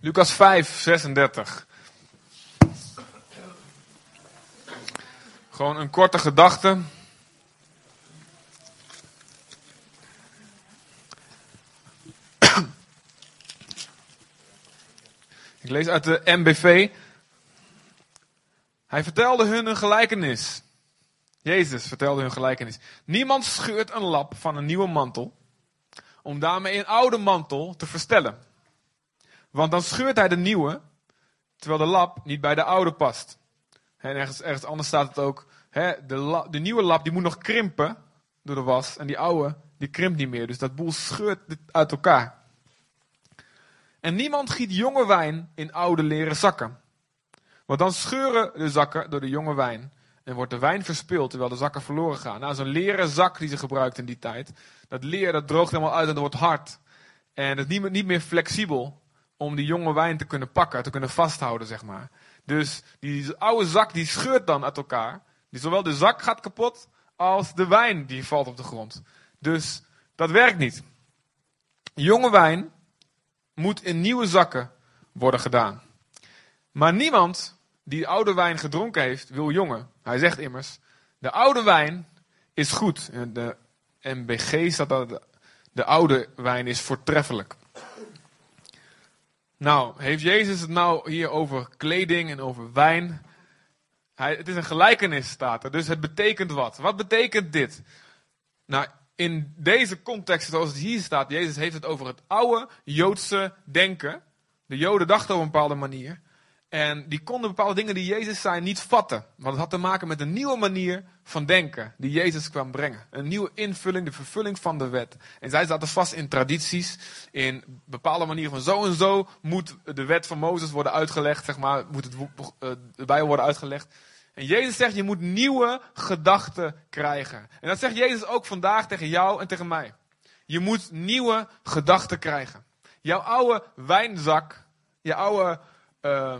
Lucas 5, 36. Gewoon een korte gedachte. Ik lees uit de MBV. Hij vertelde hun een gelijkenis. Jezus vertelde hun gelijkenis. Niemand scheurt een lap van een nieuwe mantel om daarmee een oude mantel te verstellen. Want dan scheurt hij de nieuwe, terwijl de lap niet bij de oude past. En ergens, ergens anders staat het ook, hè, de, de nieuwe lap die moet nog krimpen door de was. En die oude, die krimpt niet meer. Dus dat boel scheurt uit elkaar. En niemand giet jonge wijn in oude leren zakken. Want dan scheuren de zakken door de jonge wijn. En wordt de wijn verspild terwijl de zakken verloren gaan. Nou, zo'n leren zak die ze gebruikten in die tijd. Dat leer dat droogt helemaal uit en wordt hard. En het is niet meer flexibel om die jonge wijn te kunnen pakken, te kunnen vasthouden, zeg maar. Dus die oude zak die scheurt dan uit elkaar. Die, zowel de zak gaat kapot als de wijn die valt op de grond. Dus dat werkt niet. Jonge wijn moet in nieuwe zakken worden gedaan. Maar niemand die oude wijn gedronken heeft, wil jonge. Hij zegt immers, de oude wijn is goed. De MBG staat dat de oude wijn is voortreffelijk. Nou, heeft Jezus het nou hier over kleding en over wijn? Hij, het is een gelijkenis, staat er. Dus het betekent wat? Wat betekent dit? Nou, in deze context, zoals het hier staat, Jezus heeft het over het oude Joodse denken. De Joden dachten op een bepaalde manier. En die konden bepaalde dingen die Jezus zei niet vatten. Want het had te maken met een nieuwe manier van denken die Jezus kwam brengen. Een nieuwe invulling, de vervulling van de wet. En zij zaten vast in tradities, in bepaalde manieren van zo en zo moet de wet van Mozes worden uitgelegd, zeg maar, moet het, de Bijbel worden uitgelegd. En Jezus zegt, je moet nieuwe gedachten krijgen. En dat zegt Jezus ook vandaag tegen jou en tegen mij. Je moet nieuwe gedachten krijgen. Jouw oude wijnzak, je oude... Uh,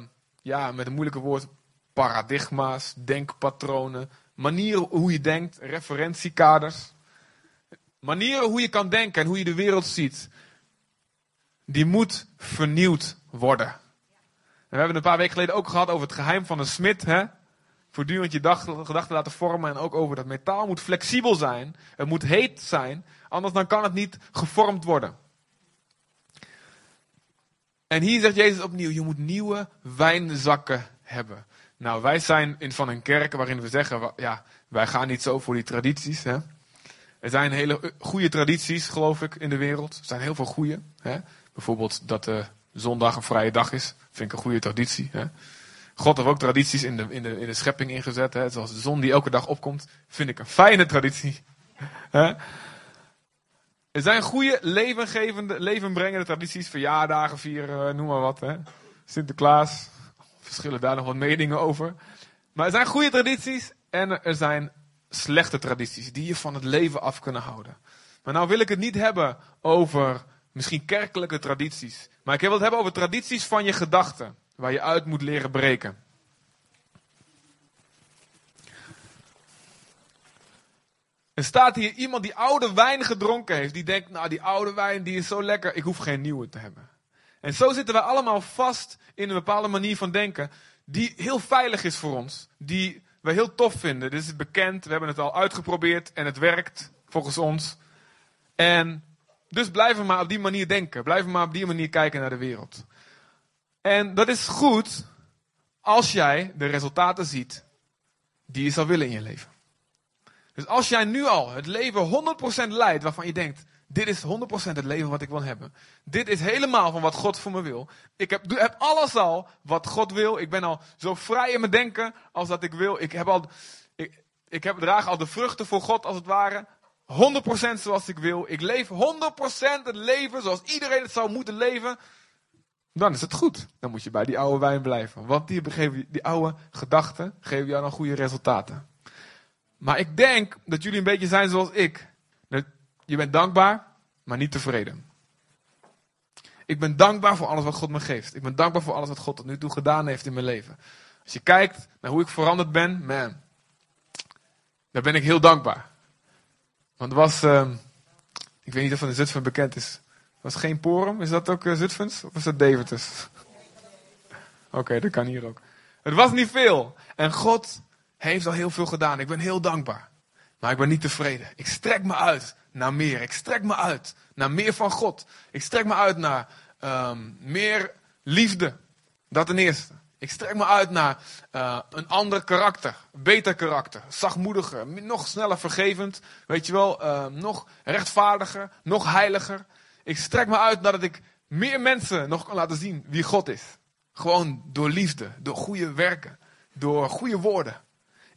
ja, met een moeilijke woord, paradigma's, denkpatronen, manieren hoe je denkt, referentiekaders. Manieren hoe je kan denken en hoe je de wereld ziet. Die moet vernieuwd worden. En we hebben het een paar weken geleden ook gehad over het geheim van een smid. Hè? Voortdurend je gedachten laten vormen. En ook over dat metaal moet flexibel zijn. Het moet heet zijn. Anders dan kan het niet gevormd worden. En hier zegt Jezus opnieuw, je moet nieuwe wijnzakken hebben. Nou, wij zijn in van een kerk waarin we zeggen, ja, wij gaan niet zo voor die tradities. Hè? Er zijn hele goede tradities, geloof ik, in de wereld. Er zijn heel veel goede. Hè? Bijvoorbeeld dat de zondag een vrije dag is. Vind ik een goede traditie. Hè? God heeft ook tradities in de, in de, in de schepping ingezet. Hè? Zoals de zon die elke dag opkomt. Vind ik een fijne traditie. Hè? Er zijn goede, levengevende, levenbrengende tradities. Verjaardagen vieren, noem maar wat. Hè. Sinterklaas. Verschillen daar nog wat meningen over. Maar er zijn goede tradities en er zijn slechte tradities. Die je van het leven af kunnen houden. Maar nou wil ik het niet hebben over misschien kerkelijke tradities. Maar ik wil het hebben over tradities van je gedachten. Waar je uit moet leren breken. Er staat hier iemand die oude wijn gedronken heeft. Die denkt, nou die oude wijn die is zo lekker, ik hoef geen nieuwe te hebben. En zo zitten wij allemaal vast in een bepaalde manier van denken. Die heel veilig is voor ons. Die we heel tof vinden. Dit is bekend, we hebben het al uitgeprobeerd en het werkt volgens ons. En dus blijven we maar op die manier denken. Blijven maar op die manier kijken naar de wereld. En dat is goed als jij de resultaten ziet die je zou willen in je leven. Dus als jij nu al het leven 100% leidt waarvan je denkt, dit is 100% het leven wat ik wil hebben. Dit is helemaal van wat God voor me wil. Ik heb, alles al wat God wil. Ik ben al zo vrij in mijn denken als dat ik wil. Ik, heb al, ik, ik heb, draag al de vruchten voor God als het ware. 100% zoals ik wil. Ik leef 100% het leven zoals iedereen het zou moeten leven. Dan is het goed. Dan moet je bij die oude wijn blijven. Want die, die oude gedachten geven jou dan goede resultaten. Maar ik denk dat jullie een beetje zijn zoals ik. Je bent dankbaar, maar niet tevreden. Ik ben dankbaar voor alles wat God me geeft. Ik ben dankbaar voor alles wat God tot nu toe gedaan heeft in mijn leven. Als je kijkt naar hoe ik veranderd ben, man, daar ben ik heel dankbaar. Want er was, uh, ik weet niet of het in Zutphen bekend is. was geen Porum, is dat ook uh, Zutphens? Of is dat Deventers? Oké, dat kan hier ook. Het was niet veel. En God heeft al heel veel gedaan. Ik ben heel dankbaar. Maar ik ben niet tevreden. Ik strek me uit naar meer. Ik strek me uit naar meer van God. Ik strek me uit naar um, meer liefde. Dat ten eerste. Ik strek me uit naar uh, een ander karakter, beter karakter, zachtmoediger, nog sneller vergevend, weet je wel, uh, nog rechtvaardiger, nog heiliger. Ik strek me uit nadat ik meer mensen nog kan laten zien wie God is. Gewoon door liefde, door goede werken, door goede woorden.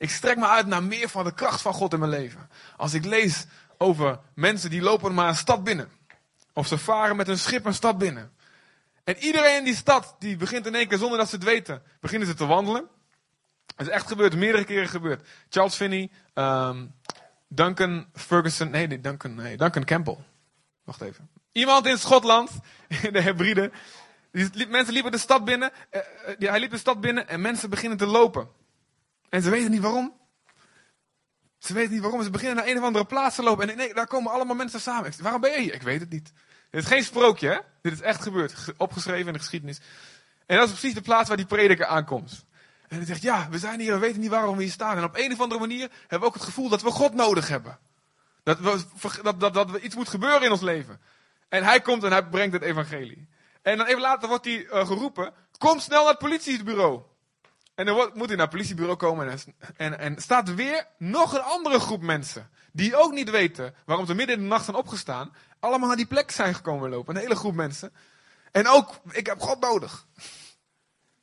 Ik strek me uit naar meer van de kracht van God in mijn leven. Als ik lees over mensen die lopen maar een stad binnen. Of ze varen met een schip een stad binnen. En iedereen in die stad, die begint in één keer zonder dat ze het weten, beginnen ze te wandelen. Het is echt gebeurd, meerdere keren gebeurd. Charles Finney, um, Duncan Ferguson, nee, Duncan, nee, Duncan Campbell. Wacht even. Iemand in Schotland, in de Hebride, die, mensen liepen de stad binnen, uh, hij liep de stad binnen en mensen beginnen te lopen. En ze weten niet waarom. Ze weten niet waarom. Ze beginnen naar een of andere plaats te lopen. En nee, daar komen allemaal mensen samen. Waarom ben je hier? Ik weet het niet. Dit is geen sprookje, hè? Dit is echt gebeurd. Opgeschreven in de geschiedenis. En dat is precies de plaats waar die prediker aankomt. En hij zegt, ja, we zijn hier, we weten niet waarom we hier staan. En op een of andere manier hebben we ook het gevoel dat we God nodig hebben. Dat, we, dat, dat, dat er iets moet gebeuren in ons leven. En hij komt en hij brengt het evangelie. En dan even later wordt hij uh, geroepen, kom snel naar het politiebureau. En dan moet hij naar het politiebureau komen en, en, en staat weer nog een andere groep mensen. Die ook niet weten waarom ze midden in de nacht zijn opgestaan. Allemaal naar die plek zijn gekomen lopen. Een hele groep mensen. En ook, ik heb God nodig.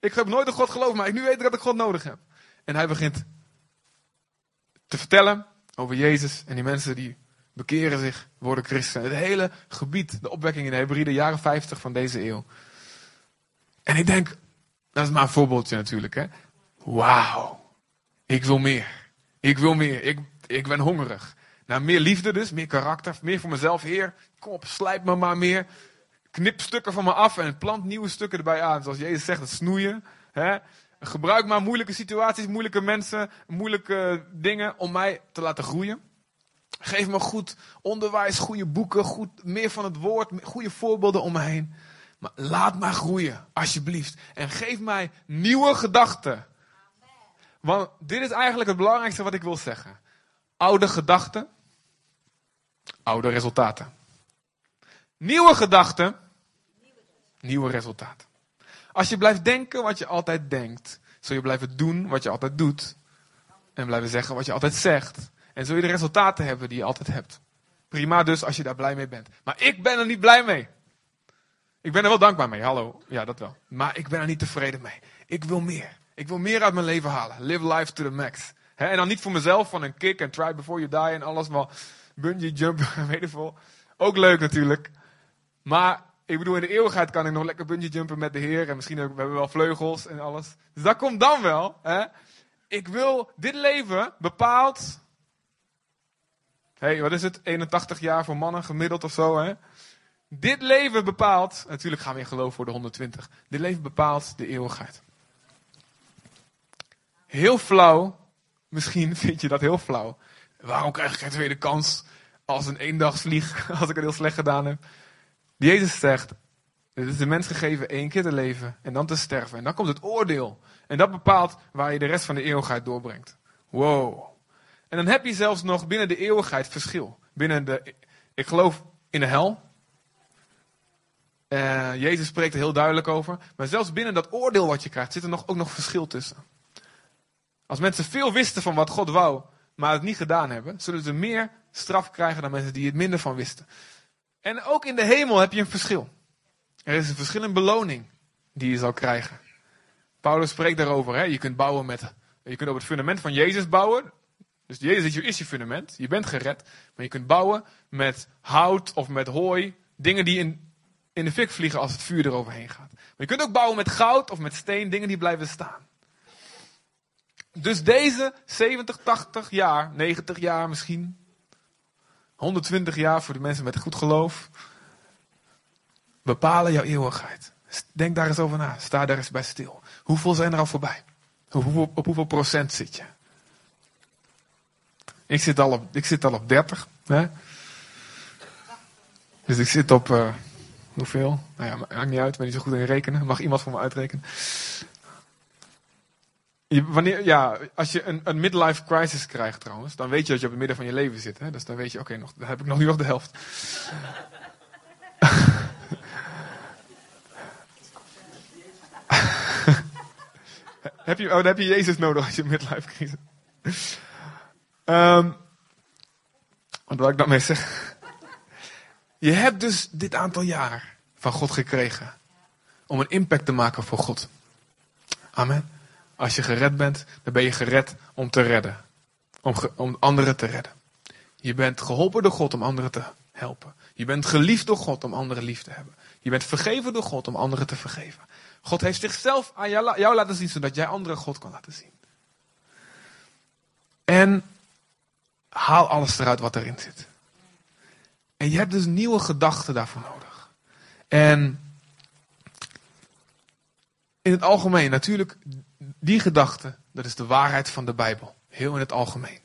Ik heb nooit een God geloofd, maar ik nu weet dat ik God nodig heb. En hij begint te vertellen over Jezus en die mensen die bekeren zich, worden christen. Het hele gebied, de opwekking in de Hebride, jaren 50 van deze eeuw. En ik denk, dat is maar een voorbeeldje natuurlijk, hè. Wauw, ik wil meer. Ik wil meer. Ik, ik ben hongerig. Naar meer liefde dus, meer karakter, meer voor mezelf. Heer, kom op, slijp me maar meer. Knip stukken van me af en plant nieuwe stukken erbij aan. Zoals Jezus zegt, het snoeien. Hè? Gebruik maar moeilijke situaties, moeilijke mensen, moeilijke dingen om mij te laten groeien. Geef me goed onderwijs, goede boeken, goed, meer van het woord, goede voorbeelden om me heen. Maar laat mij groeien, alsjeblieft. En geef mij nieuwe gedachten. Want dit is eigenlijk het belangrijkste wat ik wil zeggen. Oude gedachten, oude resultaten. Nieuwe gedachten, nieuwe resultaten. Als je blijft denken wat je altijd denkt, zul je blijven doen wat je altijd doet. En blijven zeggen wat je altijd zegt. En zul je de resultaten hebben die je altijd hebt. Prima dus als je daar blij mee bent. Maar ik ben er niet blij mee. Ik ben er wel dankbaar mee, hallo. Ja, dat wel. Maar ik ben er niet tevreden mee. Ik wil meer. Ik wil meer uit mijn leven halen. Live life to the max. en dan niet voor mezelf van een kick en try before you die en alles. Maar bungee jump, weet je veel. Ook leuk natuurlijk. Maar ik bedoel, in de eeuwigheid kan ik nog lekker bungee jumpen met de Heer. En misschien hebben we wel vleugels en alles. Dus dat komt dan wel. Hè? Ik wil dit leven bepaald. hey, wat is het? 81 jaar voor mannen gemiddeld of zo, hè? Dit leven bepaalt, natuurlijk gaan we in geloof voor de 120. Dit leven bepaalt de eeuwigheid. Heel flauw, misschien vind je dat heel flauw. Waarom krijg ik geen tweede kans als een eendagsvlieg, als ik het heel slecht gedaan heb? Jezus zegt, het is de mens gegeven één keer te leven en dan te sterven. En dan komt het oordeel. En dat bepaalt waar je de rest van de eeuwigheid doorbrengt. Wow. En dan heb je zelfs nog binnen de eeuwigheid verschil. Binnen de, ik geloof in de hel. Uh, Jezus spreekt er heel duidelijk over. Maar zelfs binnen dat oordeel wat je krijgt, zit er nog, ook nog verschil tussen. Als mensen veel wisten van wat God wou, maar het niet gedaan hebben, zullen ze meer straf krijgen dan mensen die het minder van wisten. En ook in de hemel heb je een verschil. Er is een verschil in beloning die je zal krijgen. Paulus spreekt daarover. Hè? Je kunt bouwen met. Je kunt op het fundament van Jezus bouwen. Dus Jezus is je, fundament. Je bent gered. Maar je kunt bouwen met hout of met hooi. Dingen die in, in de fik vliegen als het vuur eroverheen gaat. Maar je kunt ook bouwen met goud of met steen. Dingen die blijven staan. Dus deze 70, 80 jaar, 90 jaar misschien. 120 jaar voor de mensen met goed geloof. Bepalen jouw eeuwigheid. Denk daar eens over na. Sta daar eens bij stil. Hoeveel zijn er al voorbij? Hoeveel, op hoeveel procent zit je? Ik zit al op, ik zit al op 30. Hè? Dus ik zit op. Uh, hoeveel? Nou ja, niet uit. Ik ben niet zo goed in rekenen. Mag iemand voor me uitrekenen? Je, wanneer, ja, als je een, een midlife crisis krijgt trouwens, dan weet je dat je op het midden van je leven zit. Hè? Dus dan weet je, oké, nog, dan heb ik nog niet nog de helft. heb, je, oh, dan heb je Jezus nodig als je een midlife crisis um, Wat wil ik daarmee zeggen? Je hebt dus dit aantal jaar van God gekregen om een impact te maken voor God. Amen. Als je gered bent, dan ben je gered om te redden. Om, om anderen te redden. Je bent geholpen door God om anderen te helpen. Je bent geliefd door God om anderen lief te hebben. Je bent vergeven door God om anderen te vergeven. God heeft zichzelf aan jou, jou laten zien, zodat jij anderen God kan laten zien. En haal alles eruit wat erin zit. En je hebt dus nieuwe gedachten daarvoor nodig. En in het algemeen, natuurlijk, die gedachte, dat is de waarheid van de Bijbel. Heel in het algemeen.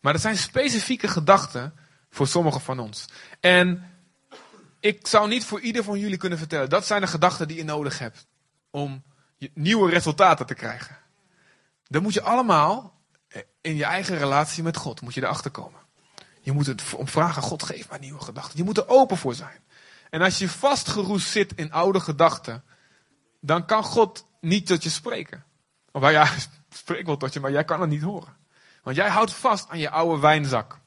Maar er zijn specifieke gedachten voor sommigen van ons. En ik zou niet voor ieder van jullie kunnen vertellen, dat zijn de gedachten die je nodig hebt om nieuwe resultaten te krijgen. Dan moet je allemaal in je eigen relatie met God, moet je erachter komen. Je moet het om vragen, God geef mij nieuwe gedachten. Je moet er open voor zijn. En als je vastgeroest zit in oude gedachten, dan kan God niet tot je spreken. Of ja, wel tot je, maar jij kan het niet horen. Want jij houdt vast aan je oude wijnzak.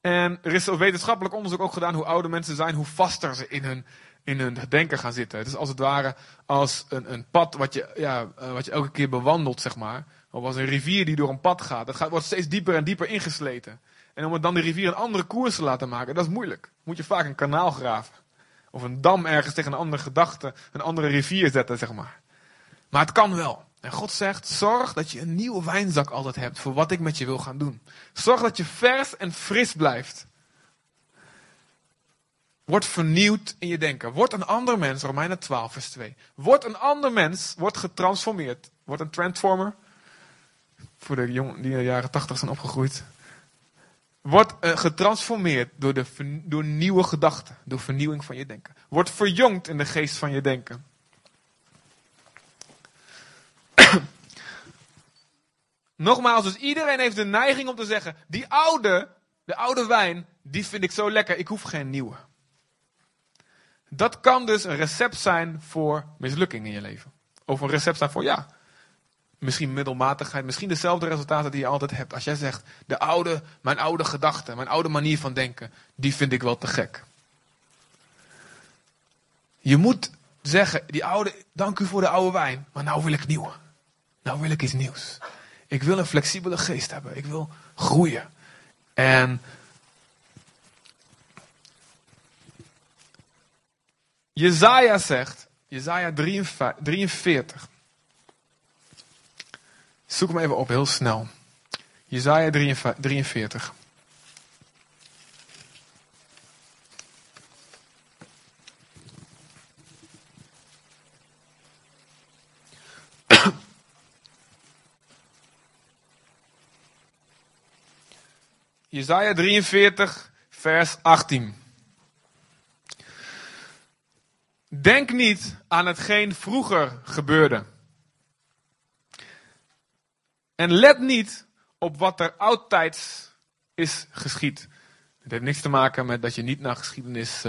En er is wetenschappelijk onderzoek ook gedaan hoe oude mensen zijn, hoe vaster ze in hun, in hun denken gaan zitten. Het is als het ware als een, een pad wat je, ja, eh, wat je elke keer bewandelt, zeg maar. Of als een rivier die door een pad gaat. Dat gaat, wordt steeds dieper en dieper ingesleten. En om het dan de rivier een andere koers te laten maken, dat is moeilijk. Moet je vaak een kanaal graven. Of een dam ergens tegen een andere gedachte, een andere rivier zetten, zeg maar. Maar het kan wel. En God zegt, zorg dat je een nieuwe wijnzak altijd hebt voor wat ik met je wil gaan doen. Zorg dat je vers en fris blijft. Word vernieuwd in je denken. Word een ander mens, Romeinen 12 vers 2. Word een ander mens, word getransformeerd. Word een transformer. Voor de jongen die in de jaren 80 zijn opgegroeid. Word uh, getransformeerd door, de, door nieuwe gedachten, door vernieuwing van je denken. Word verjongd in de geest van je denken. Nogmaals, dus iedereen heeft de neiging om te zeggen: die oude, de oude wijn, die vind ik zo lekker, ik hoef geen nieuwe. Dat kan dus een recept zijn voor mislukking in je leven. Of een recept zijn voor ja, misschien middelmatigheid, misschien dezelfde resultaten die je altijd hebt. Als jij zegt, de oude, mijn oude gedachten, mijn oude manier van denken, die vind ik wel te gek. Je moet zeggen, die oude, dank u voor de oude wijn, maar nou wil ik nieuwe. Nou wil ik iets nieuws. Ik wil een flexibele geest hebben. Ik wil groeien. En Jezaja zegt, Jezaja 43. Zoek hem even op, heel snel. Jezaja 43. Jezaja 43, vers 18. Denk niet aan hetgeen vroeger gebeurde. En let niet op wat er oudtijds is geschied. Het heeft niks te maken met dat je niet naar geschiedenis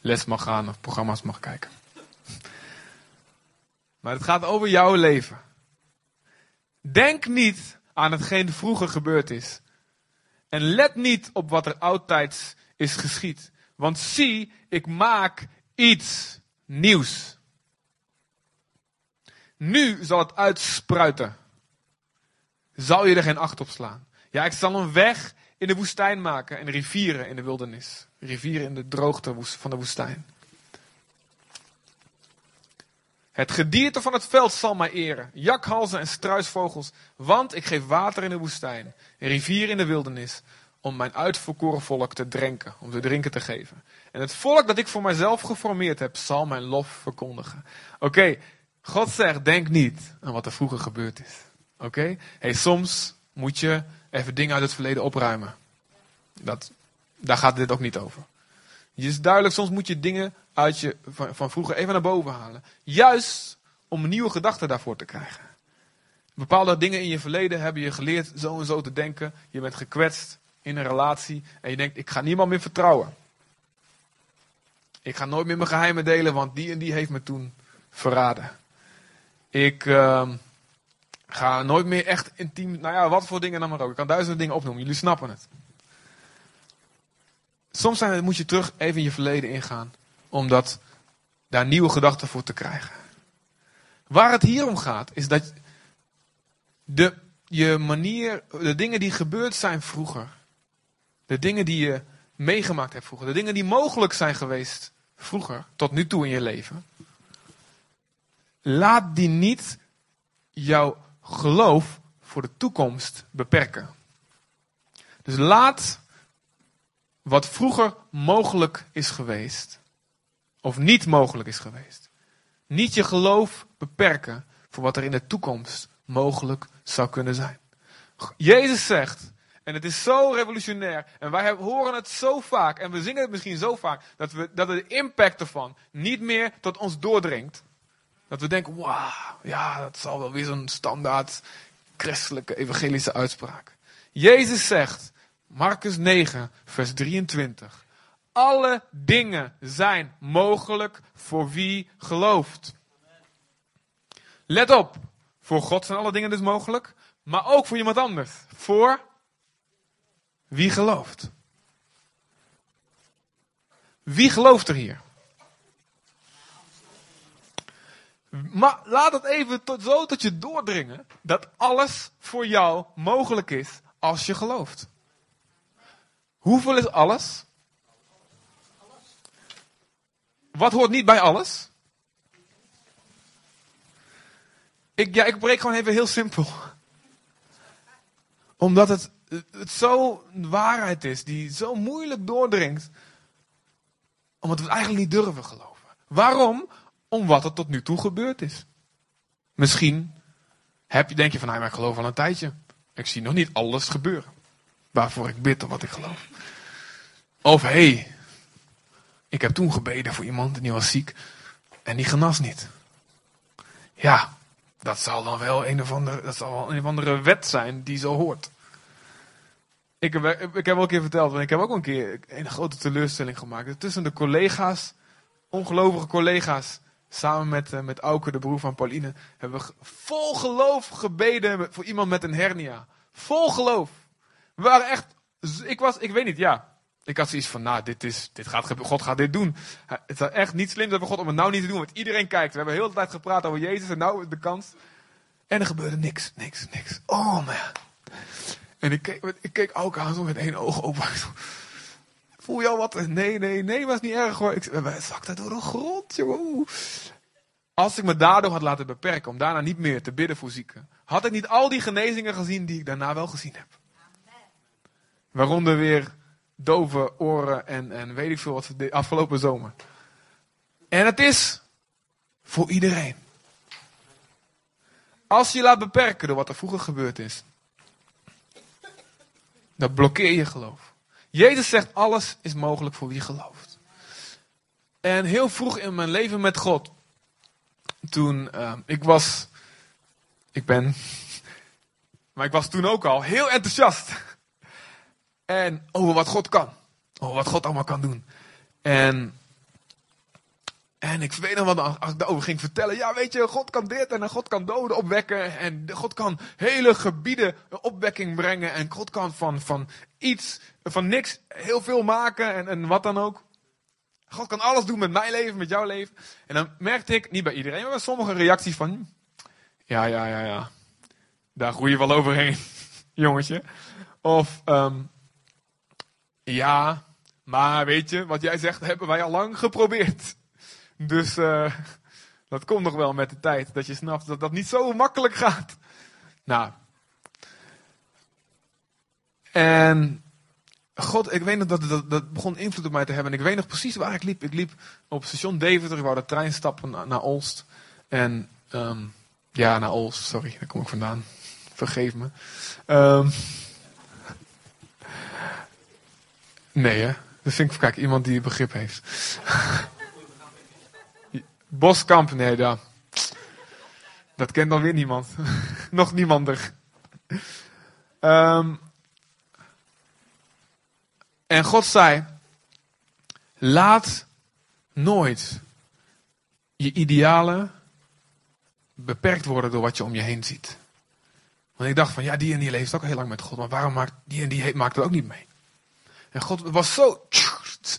les mag gaan of programma's mag kijken. Maar het gaat over jouw leven. Denk niet aan hetgeen vroeger gebeurd is. En let niet op wat er oudtijds is geschied. Want zie, ik maak iets nieuws. Nu zal het uitspruiten. Zal je er geen acht op slaan? Ja, ik zal een weg in de woestijn maken en rivieren in de wildernis. Rivieren in de droogte van de woestijn. Het gedierte van het veld zal mij eren, jakhalzen en struisvogels, want ik geef water in de woestijn, een rivier in de wildernis, om mijn uitverkoren volk te drinken, om te drinken te geven. En het volk dat ik voor mijzelf geformeerd heb, zal mijn lof verkondigen. Oké, God zegt, denk niet aan wat er vroeger gebeurd is. Oké? Hey, soms moet je even dingen uit het verleden opruimen. Dat, daar gaat dit ook niet over. Het is duidelijk, soms moet je dingen uit je, van, van vroeger even naar boven halen. Juist om nieuwe gedachten daarvoor te krijgen. Bepaalde dingen in je verleden hebben je geleerd zo en zo te denken. Je bent gekwetst in een relatie en je denkt, ik ga niemand meer vertrouwen. Ik ga nooit meer mijn geheimen delen, want die en die heeft me toen verraden. Ik uh, ga nooit meer echt intiem, nou ja, wat voor dingen dan maar ook. Ik kan duizenden dingen opnoemen, jullie snappen het. Soms moet je terug even in je verleden ingaan, omdat daar nieuwe gedachten voor te krijgen. Waar het hier om gaat, is dat de, je manier, de dingen die gebeurd zijn vroeger, de dingen die je meegemaakt hebt vroeger, de dingen die mogelijk zijn geweest vroeger, tot nu toe in je leven, laat die niet jouw geloof voor de toekomst beperken. Dus laat wat vroeger mogelijk is geweest, of niet mogelijk is geweest, niet je geloof beperken voor wat er in de toekomst mogelijk zou kunnen zijn. Jezus zegt, en het is zo revolutionair, en wij horen het zo vaak, en we zingen het misschien zo vaak, dat, we, dat de impact ervan niet meer tot ons doordringt. Dat we denken, wauw, ja, dat zal wel weer zo'n standaard christelijke evangelische uitspraak. Jezus zegt, Marcus 9, vers 23. Alle dingen zijn mogelijk voor wie gelooft. Let op, voor God zijn alle dingen dus mogelijk, maar ook voor iemand anders. Voor wie gelooft. Wie gelooft er hier? Maar laat het even zo tot je doordringen dat alles voor jou mogelijk is als je gelooft. Hoeveel is alles? Wat hoort niet bij alles? Ik, ja, ik breek gewoon even heel simpel. Omdat het, het zo waarheid is, die zo moeilijk doordringt. Omdat we het eigenlijk niet durven geloven. Waarom? Om wat er tot nu toe gebeurd is. Misschien heb je, denk je van, nou, maar ik geloof al een tijdje. Ik zie nog niet alles gebeuren. Waarvoor ik bid of wat ik geloof. Of hé, hey, ik heb toen gebeden voor iemand die was ziek en die genas niet. Ja, dat zal dan wel een of andere, dat zal wel een of andere wet zijn die zo hoort. Ik heb, ik heb wel een keer verteld, want ik heb ook een keer een grote teleurstelling gemaakt. Tussen de collega's, ongelovige collega's, samen met, uh, met Auke, de broer van Pauline, hebben we vol geloof gebeden voor iemand met een hernia. Vol geloof. We waren echt, ik was, ik weet niet, ja. Ik had zoiets van, nou, dit is, dit gaat, God gaat dit doen. Het is echt niet slim dat we God om het nou niet te doen, want iedereen kijkt. We hebben heel de tijd gepraat over Jezus en nou de kans. En er gebeurde niks, niks, niks. Oh man. En ik keek, ik keek ook aan zo met één oog open. Voel je al wat? Nee, nee, nee, was niet erg hoor. Ik zakte door de grond, joh. Als ik me daardoor had laten beperken om daarna niet meer te bidden voor zieken, had ik niet al die genezingen gezien die ik daarna wel gezien heb. Waaronder weer dove oren en, en weet ik veel wat de afgelopen zomer. En het is voor iedereen. Als je laat beperken door wat er vroeger gebeurd is, dan blokkeer je geloof. Jezus zegt alles is mogelijk voor wie gelooft. En heel vroeg in mijn leven met God, toen uh, ik was, ik ben, maar ik was toen ook al heel enthousiast. En over wat God kan. Over wat God allemaal kan doen. En, en ik weet nog wat, als ik daarover ging vertellen. Ja, weet je, God kan dit en God kan doden opwekken. En God kan hele gebieden opwekking brengen. En God kan van, van iets, van niks, heel veel maken en, en wat dan ook. God kan alles doen met mijn leven, met jouw leven. En dan merkte ik, niet bij iedereen, maar bij sommige reacties van... Ja, ja, ja, ja. Daar groei je wel overheen, jongetje. Of, um, ja, maar weet je, wat jij zegt, hebben wij al lang geprobeerd. Dus uh, dat komt nog wel met de tijd. Dat je snapt dat dat niet zo makkelijk gaat. Nou. En God, ik weet nog dat, dat dat begon invloed op mij te hebben. En ik weet nog precies waar ik liep. Ik liep op station Deventer. Ik wou de trein stappen naar, naar Olst. En um, ja, naar Olst. Sorry, daar kom ik vandaan. Vergeef me. Um, Nee, hè? Dat vind ik, kijk, iemand die begrip heeft. Boskamp, nee, daar. Dat kent dan weer niemand. Nog niemandig. Um, en God zei: Laat nooit je idealen beperkt worden door wat je om je heen ziet. Want ik dacht van ja, die en die leeft ook heel lang met God, maar waarom maakt die en die maakt het ook niet mee? En God was zo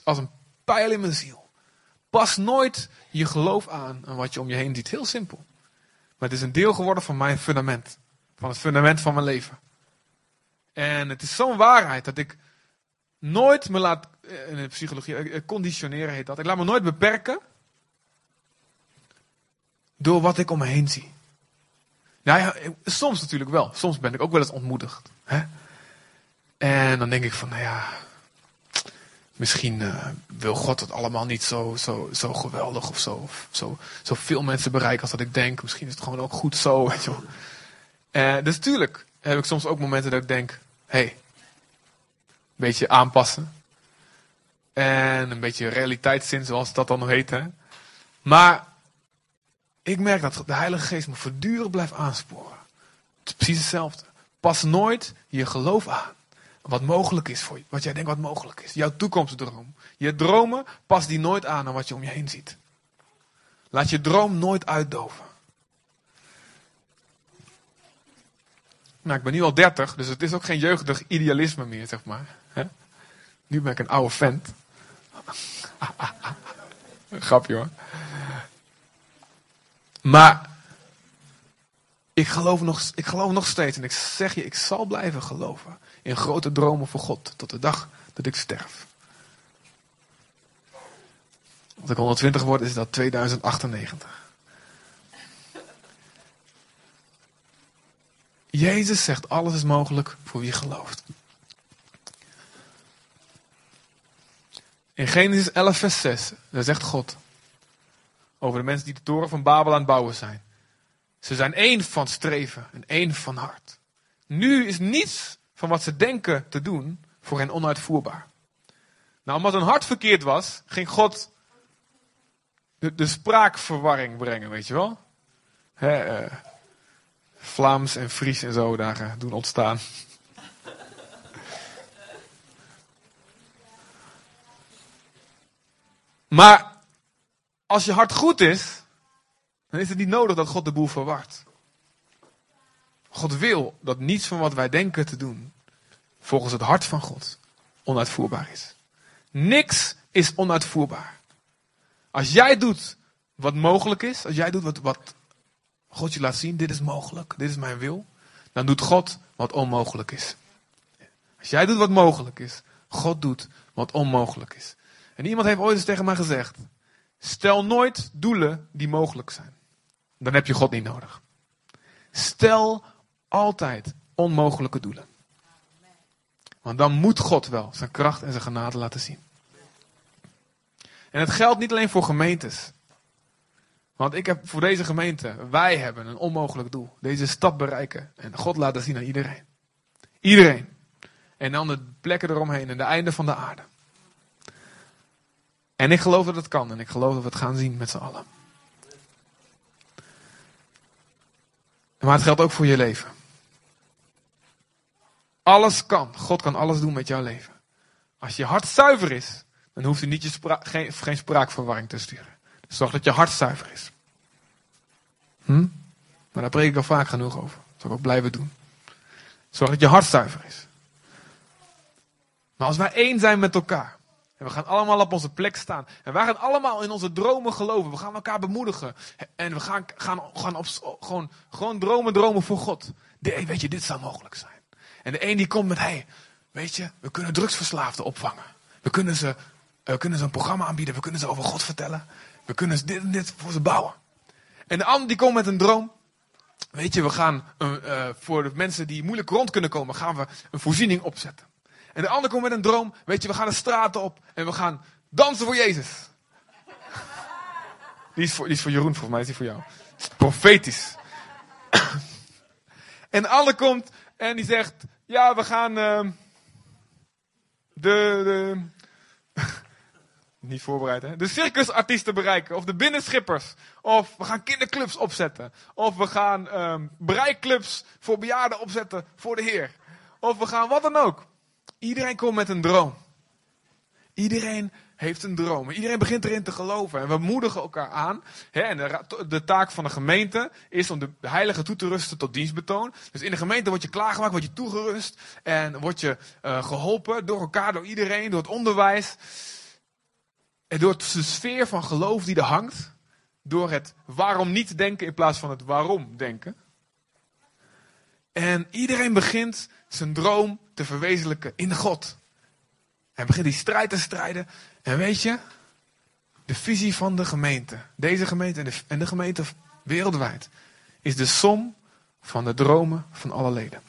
als een pijl in mijn ziel. Pas nooit je geloof aan aan wat je om je heen ziet. Heel simpel. Maar het is een deel geworden van mijn fundament. Van het fundament van mijn leven. En het is zo'n waarheid dat ik nooit me laat, eh, in de psychologie, eh, conditioneren heet dat. Ik laat me nooit beperken door wat ik om me heen zie. Nou soms natuurlijk wel. Soms ben ik ook wel eens ontmoedigd. Hè? En dan denk ik van, nou ja, misschien uh, wil God het allemaal niet zo, zo, zo geweldig of zo, zo, zo veel mensen bereiken als dat ik denk. Misschien is het gewoon ook goed zo, weet je. Uh, dus tuurlijk heb ik soms ook momenten dat ik denk, hé, hey, een beetje aanpassen. En een beetje realiteitszin, zoals dat dan heet. Hè? Maar ik merk dat de Heilige Geest me voortdurend blijft aansporen. Het is precies hetzelfde. Pas nooit je geloof aan. Wat mogelijk is voor je. Wat jij denkt wat mogelijk is. Jouw toekomstdroom. Je dromen, pas die nooit aan aan wat je om je heen ziet. Laat je droom nooit uitdoven. Nou, ik ben nu al 30, dus het is ook geen jeugdig idealisme meer, zeg maar. Nu ben ik een oude vent. Grapje hoor. Maar ik geloof, nog, ik geloof nog steeds en ik zeg je, ik zal blijven geloven in grote dromen voor God tot de dag dat ik sterf. Als ik 120 word, is dat 2098. Jezus zegt alles is mogelijk voor wie gelooft. In Genesis 11, vers 6, daar zegt God over de mensen die de toren van Babel aan het bouwen zijn. Ze zijn één van streven en één van hart. Nu is niets van wat ze denken te doen voor hen onuitvoerbaar. Nou, omdat hun hart verkeerd was, ging God de, de spraakverwarring brengen, weet je wel? uh, Vlaams en Fries en zo daar uh, doen ontstaan. maar als je hart goed is, dan is het niet nodig dat God de boel verwart. God wil dat niets van wat wij denken te doen, volgens het hart van God, onuitvoerbaar is. Niks is onuitvoerbaar. Als jij doet wat mogelijk is, als jij doet wat, wat God je laat zien, dit is mogelijk, dit is mijn wil, dan doet God wat onmogelijk is. Als jij doet wat mogelijk is, God doet wat onmogelijk is. En iemand heeft ooit eens tegen mij gezegd, Stel nooit doelen die mogelijk zijn. Dan heb je God niet nodig. Stel altijd onmogelijke doelen. Want dan moet God wel zijn kracht en zijn genade laten zien. En het geldt niet alleen voor gemeentes. Want ik heb voor deze gemeente, wij hebben een onmogelijk doel. Deze stad bereiken en God laten zien aan iedereen. Iedereen. En dan de plekken eromheen en de einde van de aarde. En ik geloof dat het kan en ik geloof dat we het gaan zien met z'n allen. Maar het geldt ook voor je leven. Alles kan. God kan alles doen met jouw leven. Als je hart zuiver is, dan hoeft hij niet je geen, spraakverwarring te sturen. Dus zorg dat je hart zuiver is. Hm? Maar daar preek ik al vaak genoeg over. Dat zal blijven doen. Zorg dat je hart zuiver is. Maar als wij één zijn met elkaar, en we gaan allemaal op onze plek staan. En wij gaan allemaal in onze dromen geloven. We gaan elkaar bemoedigen. En we gaan, gaan, gaan op, gewoon, gewoon dromen, dromen voor God. De, weet je, dit zou mogelijk zijn. En de een die komt met, hey, weet je, we kunnen drugsverslaafden opvangen. We kunnen ze, we kunnen ze een programma aanbieden. We kunnen ze over God vertellen. We kunnen dit en dit voor ze bouwen. En de ander die komt met een droom. Weet je, we gaan uh, voor de mensen die moeilijk rond kunnen komen, gaan we een voorziening opzetten. En de ander komt met een droom. Weet je, we gaan de straten op en we gaan dansen voor Jezus. Die is voor, die is voor Jeroen, volgens mij is die voor jou. Profetisch. en de ander komt en die zegt: Ja, we gaan uh, de, de, niet voorbereid hè, de circusartiesten bereiken. Of de binnenschippers. Of we gaan kinderclubs opzetten. Of we gaan um, bereikclubs voor bejaarden opzetten voor de Heer. Of we gaan wat dan ook. Iedereen komt met een droom. Iedereen heeft een droom. Iedereen begint erin te geloven. En we moedigen elkaar aan. Hè, en de, de, taak van de gemeente is om de heilige toe te rusten tot dienstbetoon. Dus in de gemeente word je klaargemaakt, word je toegerust. En word je uh, geholpen door elkaar, door iedereen, door het onderwijs. En door de sfeer van geloof die er hangt. Door het waarom niet denken in plaats van het waarom denken. En iedereen begint zijn droom te verwezenlijken in God. Hij begint die strijd te strijden. En weet je, de visie van de gemeente, deze gemeente en de, en de gemeente wereldwijd, is de som van de dromen van alle leden.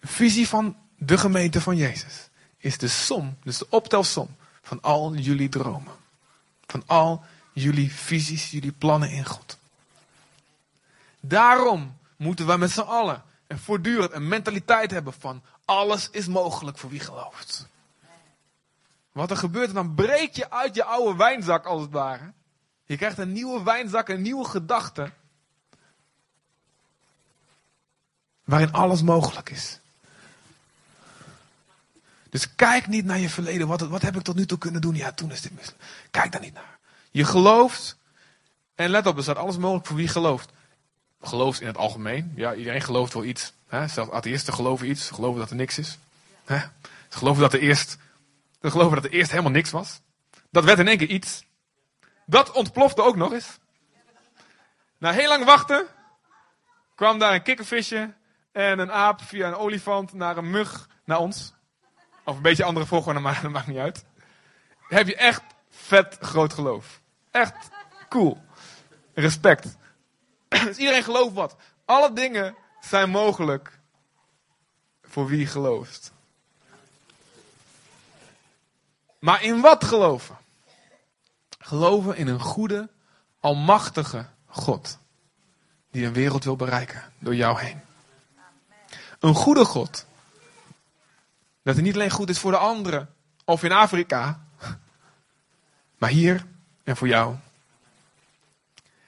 De visie van de gemeente van Jezus is de som, dus de optelsom van al jullie dromen. Van al jullie visies, jullie plannen in God. Daarom moeten we met z'n allen en voortdurend een mentaliteit hebben van alles is mogelijk voor wie gelooft. Wat er gebeurt, dan breek je uit je oude wijnzak als het ware. Je krijgt een nieuwe wijnzak, een nieuwe gedachte. Waarin alles mogelijk is. Dus kijk niet naar je verleden. Wat, wat heb ik tot nu toe kunnen doen? Ja, toen is dit mislukt. Kijk daar niet naar. Je gelooft. En let op, er staat alles mogelijk voor wie gelooft gelooft in het algemeen. Ja, iedereen gelooft wel iets. Hè? Zelfs atheïsten geloven iets. Ze geloven dat er niks is. Hè? Ze geloven dat er eerst, ze geloven dat er eerst helemaal niks was. Dat werd in één keer iets. Dat ontplofte ook nog eens. Na heel lang wachten kwam daar een kikkervisje en een aap via een olifant naar een mug naar ons. Of een beetje andere volgorde, maar dat maakt niet uit. heb je echt vet groot geloof. Echt cool. Respect. Dus iedereen gelooft wat. Alle dingen zijn mogelijk voor wie gelooft. Maar in wat geloven? Geloven in een goede, almachtige God. Die een wereld wil bereiken door jou heen. Een goede God. Dat hij niet alleen goed is voor de anderen of in Afrika. Maar hier en voor jou.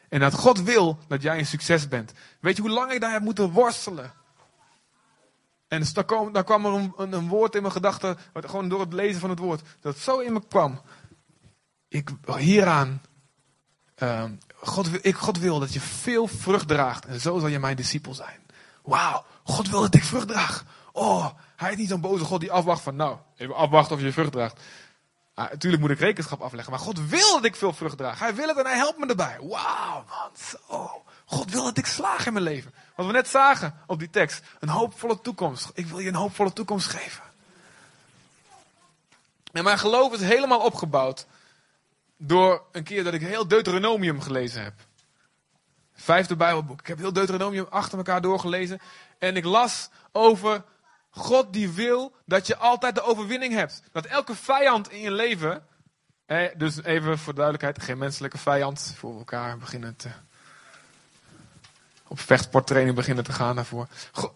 En dat God wil dat jij een succes bent. Weet je hoe lang ik daar heb moeten worstelen? En dus daar, kwam, daar kwam er een, woord in mijn gedachten, gewoon door het lezen van het woord, dat zo in me kwam. Ik, hieraan, uh, God, ik, God wil dat je veel vrucht draagt en zo zal je mijn discipel zijn. Wauw, God wil dat ik vrucht draag. Oh, hij is niet zo'n boze God die afwacht van, nou, even afwachten of je vrucht draagt. Ah, natuurlijk moet ik rekenschap afleggen, maar God wil dat ik veel vrucht draag. Hij wil het en hij helpt me erbij. Wauw, man, zo. God wil dat ik slaag in mijn leven. Wat we net zagen op die tekst. Een hoopvolle toekomst. Ik wil je een hoopvolle toekomst geven. En mijn geloof is helemaal opgebouwd door een keer dat ik heel Deuteronomium gelezen heb. Vijfde Bijbelboek. Ik heb heel Deuteronomium achter elkaar doorgelezen. En ik las over God die wil dat je altijd de overwinning hebt. Dat elke vijand in je leven, dus even voor duidelijkheid, geen menselijke vijand voor elkaar beginnen te. Op vechtsporttraining beginnen te gaan daarvoor.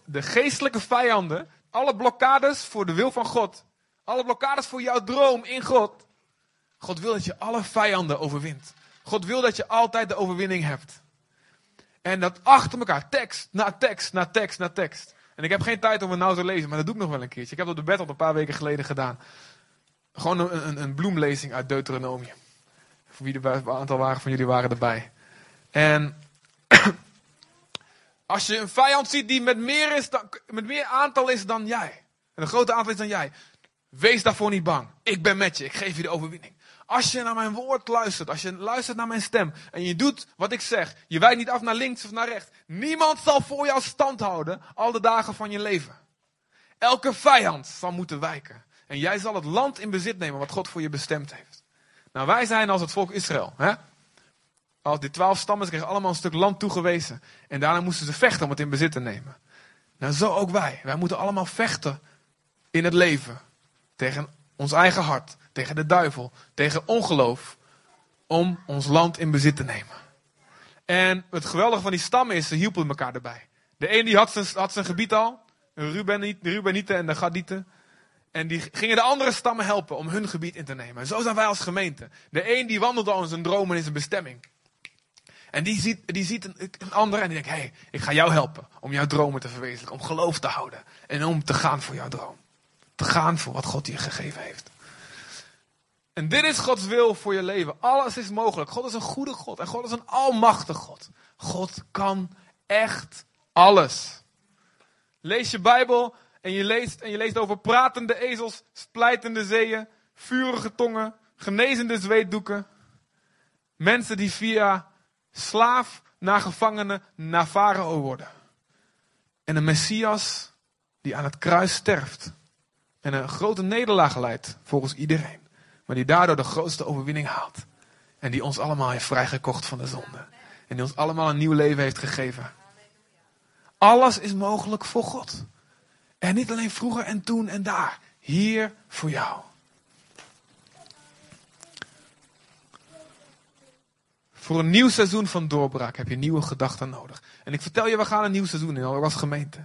De geestelijke vijanden, alle blokkades voor de wil van God. Alle blokkades voor jouw droom in God. God wil dat je alle vijanden overwint. God wil dat je altijd de overwinning hebt. En dat achter elkaar, tekst na tekst na tekst na tekst. En ik heb geen tijd om het nou te lezen, maar dat doe ik nog wel een keertje. Ik heb dat op de al een paar weken geleden gedaan. Gewoon een, een, een bloemlezing uit Deuteronomium. Voor wie er een aantal waren van jullie waren erbij. En als je een vijand ziet die met meer, is dan, met meer aantal is dan jij. En een groter aantal is dan jij. Wees daarvoor niet bang. Ik ben met je. Ik geef je de overwinning. Als je naar mijn woord luistert, als je luistert naar mijn stem en je doet wat ik zeg, je wijkt niet af naar links of naar rechts, niemand zal voor jou stand houden al de dagen van je leven. Elke vijand zal moeten wijken. En jij zal het land in bezit nemen wat God voor je bestemd heeft. Nou, wij zijn als het volk Israël. Hè? Als die twaalf stammen kregen allemaal een stuk land toegewezen. En daarna moesten ze vechten om het in bezit te nemen. Nou, zo ook wij. Wij moeten allemaal vechten in het leven. Tegen ons eigen hart tegen de duivel, tegen ongeloof, om ons land in bezit te nemen. En het geweldige van die stammen is, ze hielpen elkaar erbij. De een die had zijn, had zijn gebied al, de Rubenieten en de Gadieten. En die gingen de andere stammen helpen om hun gebied in te nemen. En zo zijn wij als gemeente. De een die wandelt al in zijn droom en in zijn bestemming. En die ziet, die ziet een, ander en die denkt, hé, hey, ik ga jou helpen om jouw dromen te verwezenlijken. Om geloof te houden. En om te gaan voor jouw droom. Te gaan voor wat God je gegeven heeft. En dit is Gods wil voor je leven. Alles is mogelijk. God is een goede God. En God is een almachtig God. God kan echt alles. Lees je Bijbel en je leest, en je leest over pratende ezels, splijtende zeeën, vurige tongen, genezende zweetdoeken. Mensen die via slaaf naar gevangene naar farao worden. En een Messias die aan het kruis sterft. En een grote nederlaag leidt volgens iedereen. Maar die daardoor de grootste overwinning haalt. En die ons allemaal heeft vrijgekocht van de zonde. En die ons allemaal een nieuw leven heeft gegeven. Alles is mogelijk voor God. En niet alleen vroeger en toen en daar. Hier voor jou. Voor een nieuw seizoen van doorbraak heb je nieuwe gedachten nodig. En ik vertel je, we gaan een nieuw seizoen in, als gemeente.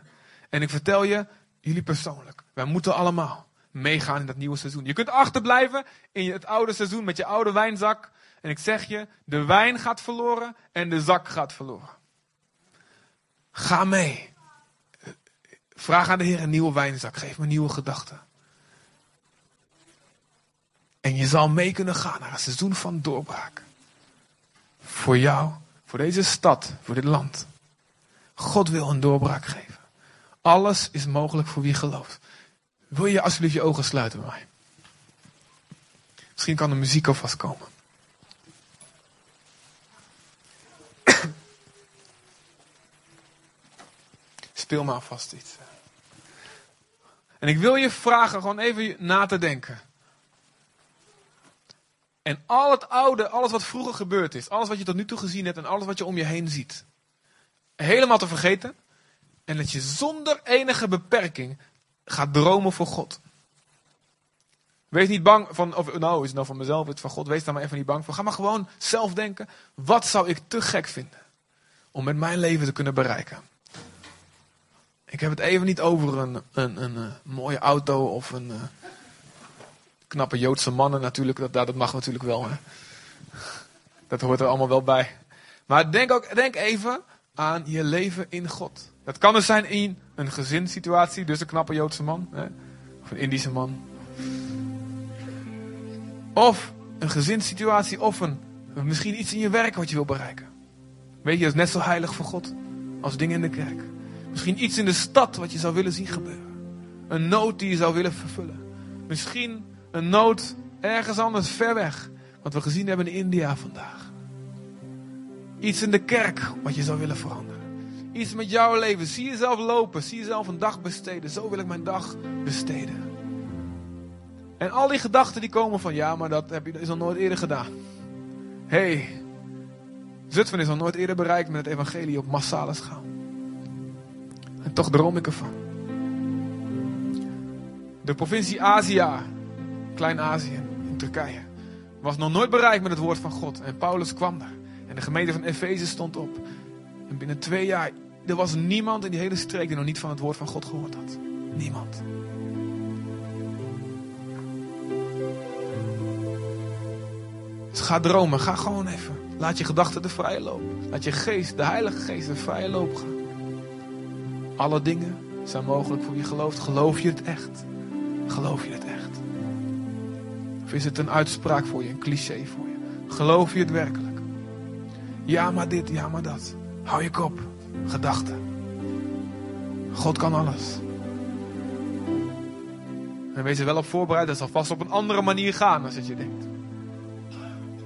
En ik vertel je, jullie persoonlijk, wij moeten allemaal meegaan in dat nieuwe seizoen. Je kunt achterblijven in het oude seizoen met je oude wijnzak. En ik zeg je, de wijn gaat verloren en de zak gaat verloren. Ga mee. Vraag aan de Heer een nieuwe wijnzak. Geef me nieuwe gedachten. En je zal mee kunnen gaan naar een seizoen van doorbraak. Voor jou, voor deze stad, voor dit land. God wil een doorbraak geven. Alles is mogelijk voor wie gelooft. Wil je alsjeblieft je ogen sluiten bij mij? Misschien kan de muziek alvast komen. Speel maar alvast iets. En ik wil je vragen gewoon even na te denken. En al het oude, alles wat vroeger gebeurd is, alles wat je tot nu toe gezien hebt en alles wat je om je heen ziet, helemaal te vergeten. En dat je zonder enige beperking gaat dromen voor God. Wees niet bang van, of nou is het nou van mezelf, het van God, wees daar maar even niet bang voor. Ga maar gewoon zelf denken, wat zou ik te gek vinden om met mijn leven te kunnen bereiken? Ik heb het even niet over een, een, een, een mooie auto of een uh, knappe Joodse mannen natuurlijk. Dat, dat mag natuurlijk wel. Dat hoort er allemaal wel bij. Maar denk, ook, denk even aan je leven in God. Dat kan dus zijn in een gezinssituatie, dus een knappe Joodse man. Hè, of een Indische man. Of een gezinssituatie of een, misschien iets in je werk wat je wil bereiken. Weet je, dat is net zo heilig voor God als dingen in de kerk. Misschien iets in de stad wat je zou willen zien gebeuren. Een nood die je zou willen vervullen. Misschien een nood ergens anders ver weg. Wat we gezien hebben in India vandaag. Iets in de kerk wat je zou willen veranderen. Iets met jouw leven. Zie jezelf lopen. Zie jezelf een dag besteden. Zo wil ik mijn dag besteden. En al die gedachten die komen van ja, maar dat heb je, is al nooit eerder gedaan. Hé, hey, Zutphen is al nooit eerder bereikt met het evangelie op massale schaal. En toch droom ik ervan. De provincie Azië, Klein-Azië in Turkije, was nog nooit bereikt met het woord van God. En Paulus kwam daar. En de gemeente van Efeze stond op. En binnen twee jaar, er was niemand in die hele streek die nog niet van het woord van God gehoord had. Niemand. Dus ga dromen, ga gewoon even. Laat je gedachten de vrije loop. Laat je geest, de Heilige Geest, de vrije loop gaan. Alle dingen zijn mogelijk voor wie gelooft. Geloof je het echt? Geloof je het echt? Of is het een uitspraak voor je, een cliché voor je? Geloof je het werkelijk? Ja, maar dit, ja, maar dat. Hou je kop. Gedachten. God kan alles. En wees er wel op voorbereid. Dat zal vast op een andere manier gaan dan dat je denkt.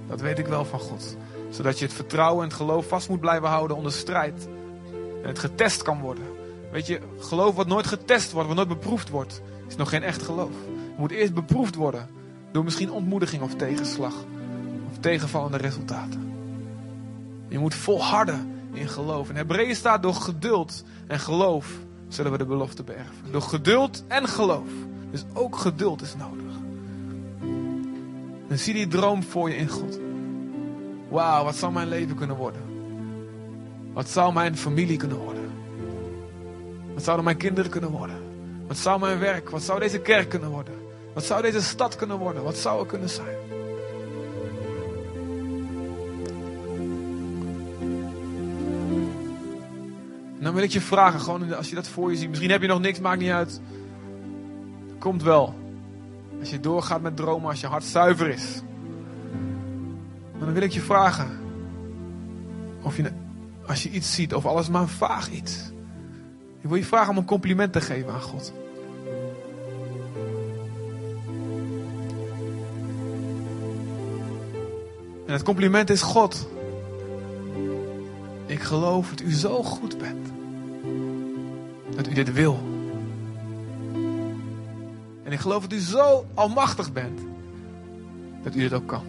Dat weet ik wel van God. Zodat je het vertrouwen en het geloof vast moet blijven houden onder strijd. En het getest kan worden. Weet je, geloof wat nooit getest wordt, wat nooit beproefd wordt, is nog geen echt geloof. Het moet eerst beproefd worden door misschien ontmoediging of tegenslag. Of tegenvallende resultaten. Je moet volharden in geloof. In Hebreeën staat door geduld en geloof zullen we de belofte beërven. Door geduld en geloof. Dus ook geduld is nodig. En zie die droom voor je in God. Wauw, wat zou mijn leven kunnen worden? Wat zou mijn familie kunnen worden? Wat zouden mijn kinderen kunnen worden? Wat zou mijn werk, wat zou deze kerk kunnen worden? Wat zou deze stad kunnen worden? Wat zou er kunnen zijn? En dan wil ik je vragen, gewoon als je dat voor je ziet. Misschien heb je nog niks, maakt niet uit. Komt wel. Als je doorgaat met dromen, als je hart zuiver is. Maar dan wil ik je vragen. Of je, als je iets ziet, of alles maar een vaag iets. Ik wil je vragen om een compliment te geven aan God. En het compliment is God. Ik geloof dat u zo goed bent. Dat u dit wil. En ik geloof dat u zo almachtig bent. Dat u dit ook kan.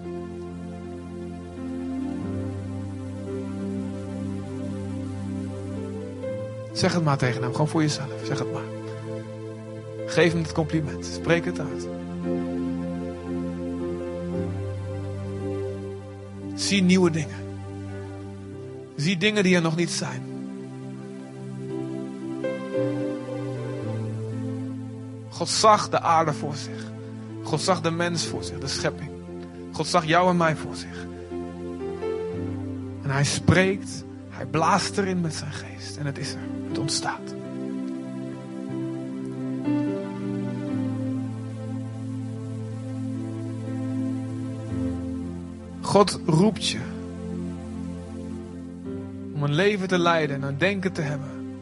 Zeg het maar tegen hem, gewoon voor jezelf. Zeg het maar. Geef hem het compliment. Spreek het uit. Zie nieuwe dingen. Zie dingen die er nog niet zijn. God zag de aarde voor zich. God zag de mens voor zich, de schepping. God zag jou en mij voor zich. En hij spreekt, hij blaast erin met zijn geest. En het is er, het ontstaat. God roept je om een leven te leiden en een denken te hebben.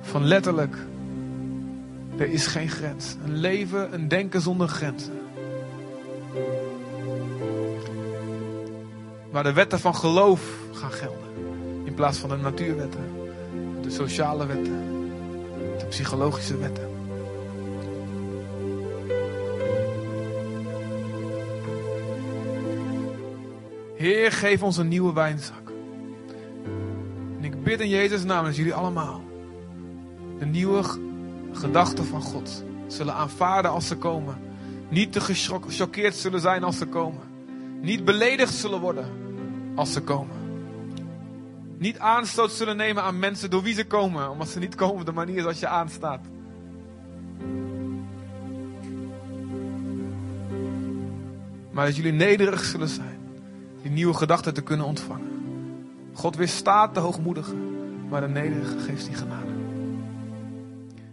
Van letterlijk, er is geen grens. Een leven, een denken zonder grenzen. Waar de wetten van geloof gaan gelden. In plaats van de natuurwetten, de sociale wetten, de psychologische wetten. Heer, geef ons een nieuwe wijnzak. En ik bid in Jezus' naam dat jullie allemaal de nieuwe gedachten van God zullen aanvaarden als ze komen. Niet te gechoqueerd zullen zijn als ze komen. Niet beledigd zullen worden als ze komen. Niet aanstoot zullen nemen aan mensen door wie ze komen, omdat ze niet komen op de manier zoals je aanstaat. Maar dat jullie nederig zullen zijn die nieuwe gedachten te kunnen ontvangen. God weerstaat de hoogmoedige, maar de nederige geeft die genade.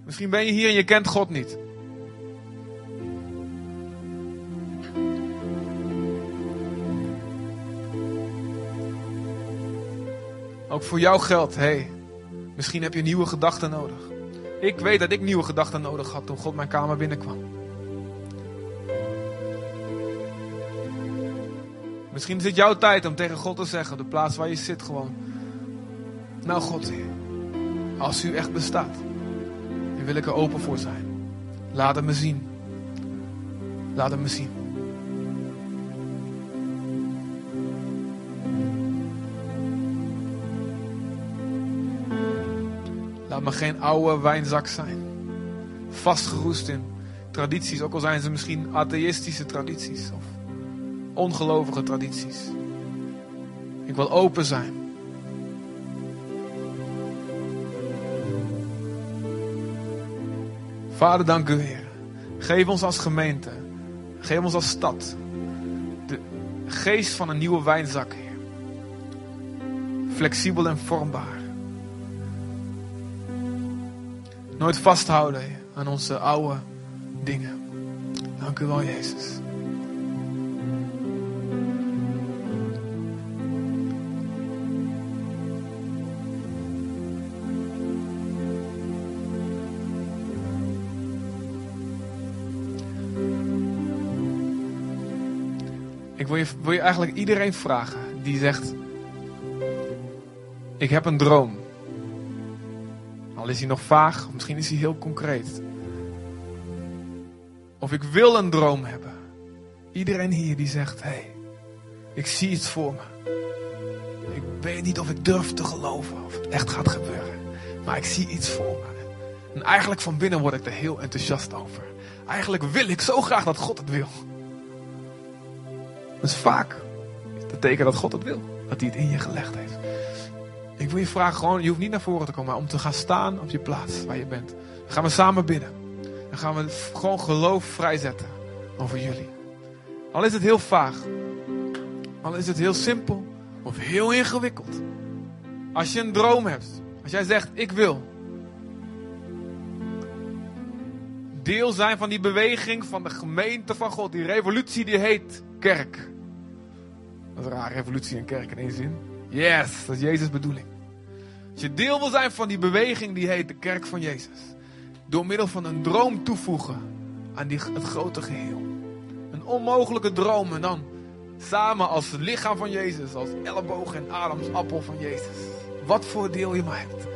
Misschien ben je hier en je kent God niet. Ook voor jou geldt, hey, misschien heb je nieuwe gedachten nodig. Ik weet dat ik nieuwe gedachten nodig had toen God mijn kamer binnenkwam. Misschien is het jouw tijd om tegen God te zeggen, de plaats waar je zit gewoon. Nou God, als u echt bestaat, dan wil ik er open voor zijn. Laat het me zien. Laat het me zien. Laat me geen oude wijnzak zijn. Vastgeroest in tradities, ook al zijn ze misschien atheïstische tradities. Of ongelovige tradities. Ik wil open zijn. Vader, dank u Heer. Geef ons als gemeente, geef ons als stad de geest van een nieuwe wijnzak, Heer. Flexibel en vormbaar. Nooit vasthouden aan onze oude dingen. Dank u wel, Jezus. Wil je, wil je eigenlijk iedereen vragen die zegt: Ik heb een droom. Al is hij nog vaag, misschien is hij heel concreet. Of ik wil een droom hebben. Iedereen hier die zegt: Hé, hey, ik zie iets voor me. Ik weet niet of ik durf te geloven of het echt gaat gebeuren. Maar ik zie iets voor me. En eigenlijk van binnen word ik er heel enthousiast over. Eigenlijk wil ik zo graag dat God het wil. Dat is vaak het teken dat God het wil. Dat hij het in je gelegd heeft. Ik wil je vragen gewoon, je hoeft niet naar voren te komen, maar om te gaan staan op je plaats waar je bent. Dan gaan we samen bidden. Dan gaan we gewoon geloof vrijzetten over jullie. Al is het heel vaag. Al is het heel simpel of heel ingewikkeld. Als je een droom hebt. Als jij zegt, ik wil. Deel zijn van die beweging van de gemeente van God. Die revolutie die heet kerk. Dat is raar, revolutie en kerk in één zin. Yes, dat is Jezus' bedoeling. Als je deel wil zijn van die beweging die heet de kerk van Jezus. Door middel van een droom toevoegen aan die, het grote geheel. Een onmogelijke droom en dan samen als lichaam van Jezus. Als elleboog en Adams appel van Jezus. Wat voor deel je maar hebt.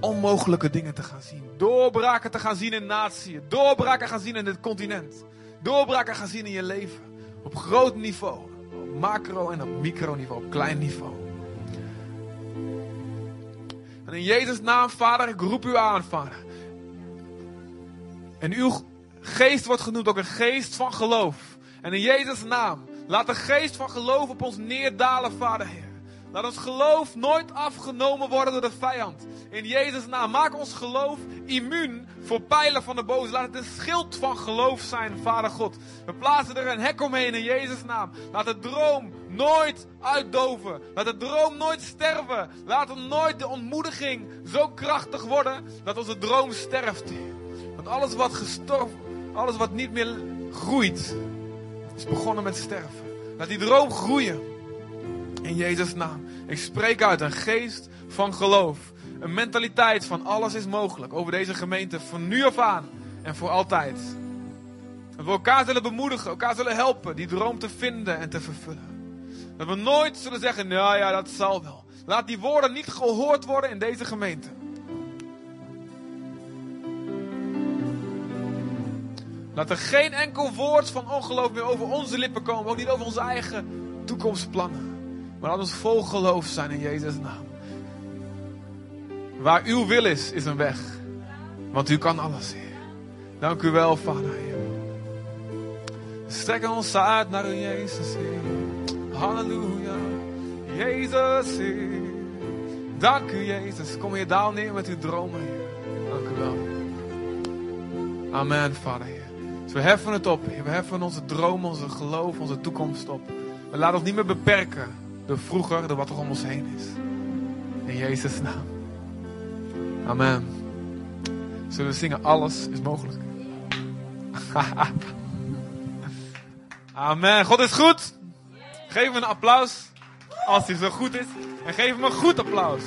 Onmogelijke dingen te gaan zien. Doorbraken te gaan zien in natie. Doorbraken gaan zien in het continent. Doorbraken gaan zien in je leven. Op groot niveau. Macro en op microniveau. Op klein niveau. En in Jezus' naam, Vader, ik roep u aan, Vader. En uw geest wordt genoemd ook een geest van geloof. En in Jezus' naam, laat de geest van geloof op ons neerdalen, Vader. Laat ons geloof nooit afgenomen worden door de vijand. In Jezus' naam, maak ons geloof immuun voor pijlen van de boze. Laat het een schild van geloof zijn, Vader God. We plaatsen er een hek omheen in Jezus' naam. Laat de droom nooit uitdoven. Laat de droom nooit sterven. Laat nooit de ontmoediging zo krachtig worden dat onze droom sterft. Want alles wat gestorven, alles wat niet meer groeit, is begonnen met sterven. Laat die droom groeien. In Jezus' naam. Ik spreek uit een geest van geloof. Een mentaliteit van alles is mogelijk over deze gemeente van nu af aan en voor altijd. Dat we elkaar zullen bemoedigen, elkaar zullen helpen die droom te vinden en te vervullen. Dat we nooit zullen zeggen, nou ja, dat zal wel. Laat die woorden niet gehoord worden in deze gemeente. Laat er geen enkel woord van ongeloof meer over onze lippen komen, ook niet over onze eigen toekomstplannen. Maar laat ons vol geloof zijn in Jezus' naam. Waar uw wil is, is een weg. Want u kan alles, Heer. Dank u wel, Vader, Heer. Strekken ons uit naar u, Jezus, Heer. Halleluja. Jezus, Heer. Dank u, Jezus. Kom hier daal neer met uw dromen. Dank u wel. Amen, Vader. Dus we heffen het op, Heer. We heffen onze dromen, onze geloof, onze toekomst op. We laten ons niet meer beperken door vroeger, door wat er om ons heen is. In Jezus' naam. Amen. Zullen we zingen, alles is mogelijk. Amen. God is goed. Geef hem een applaus als hij zo goed is. En geef hem een goed applaus.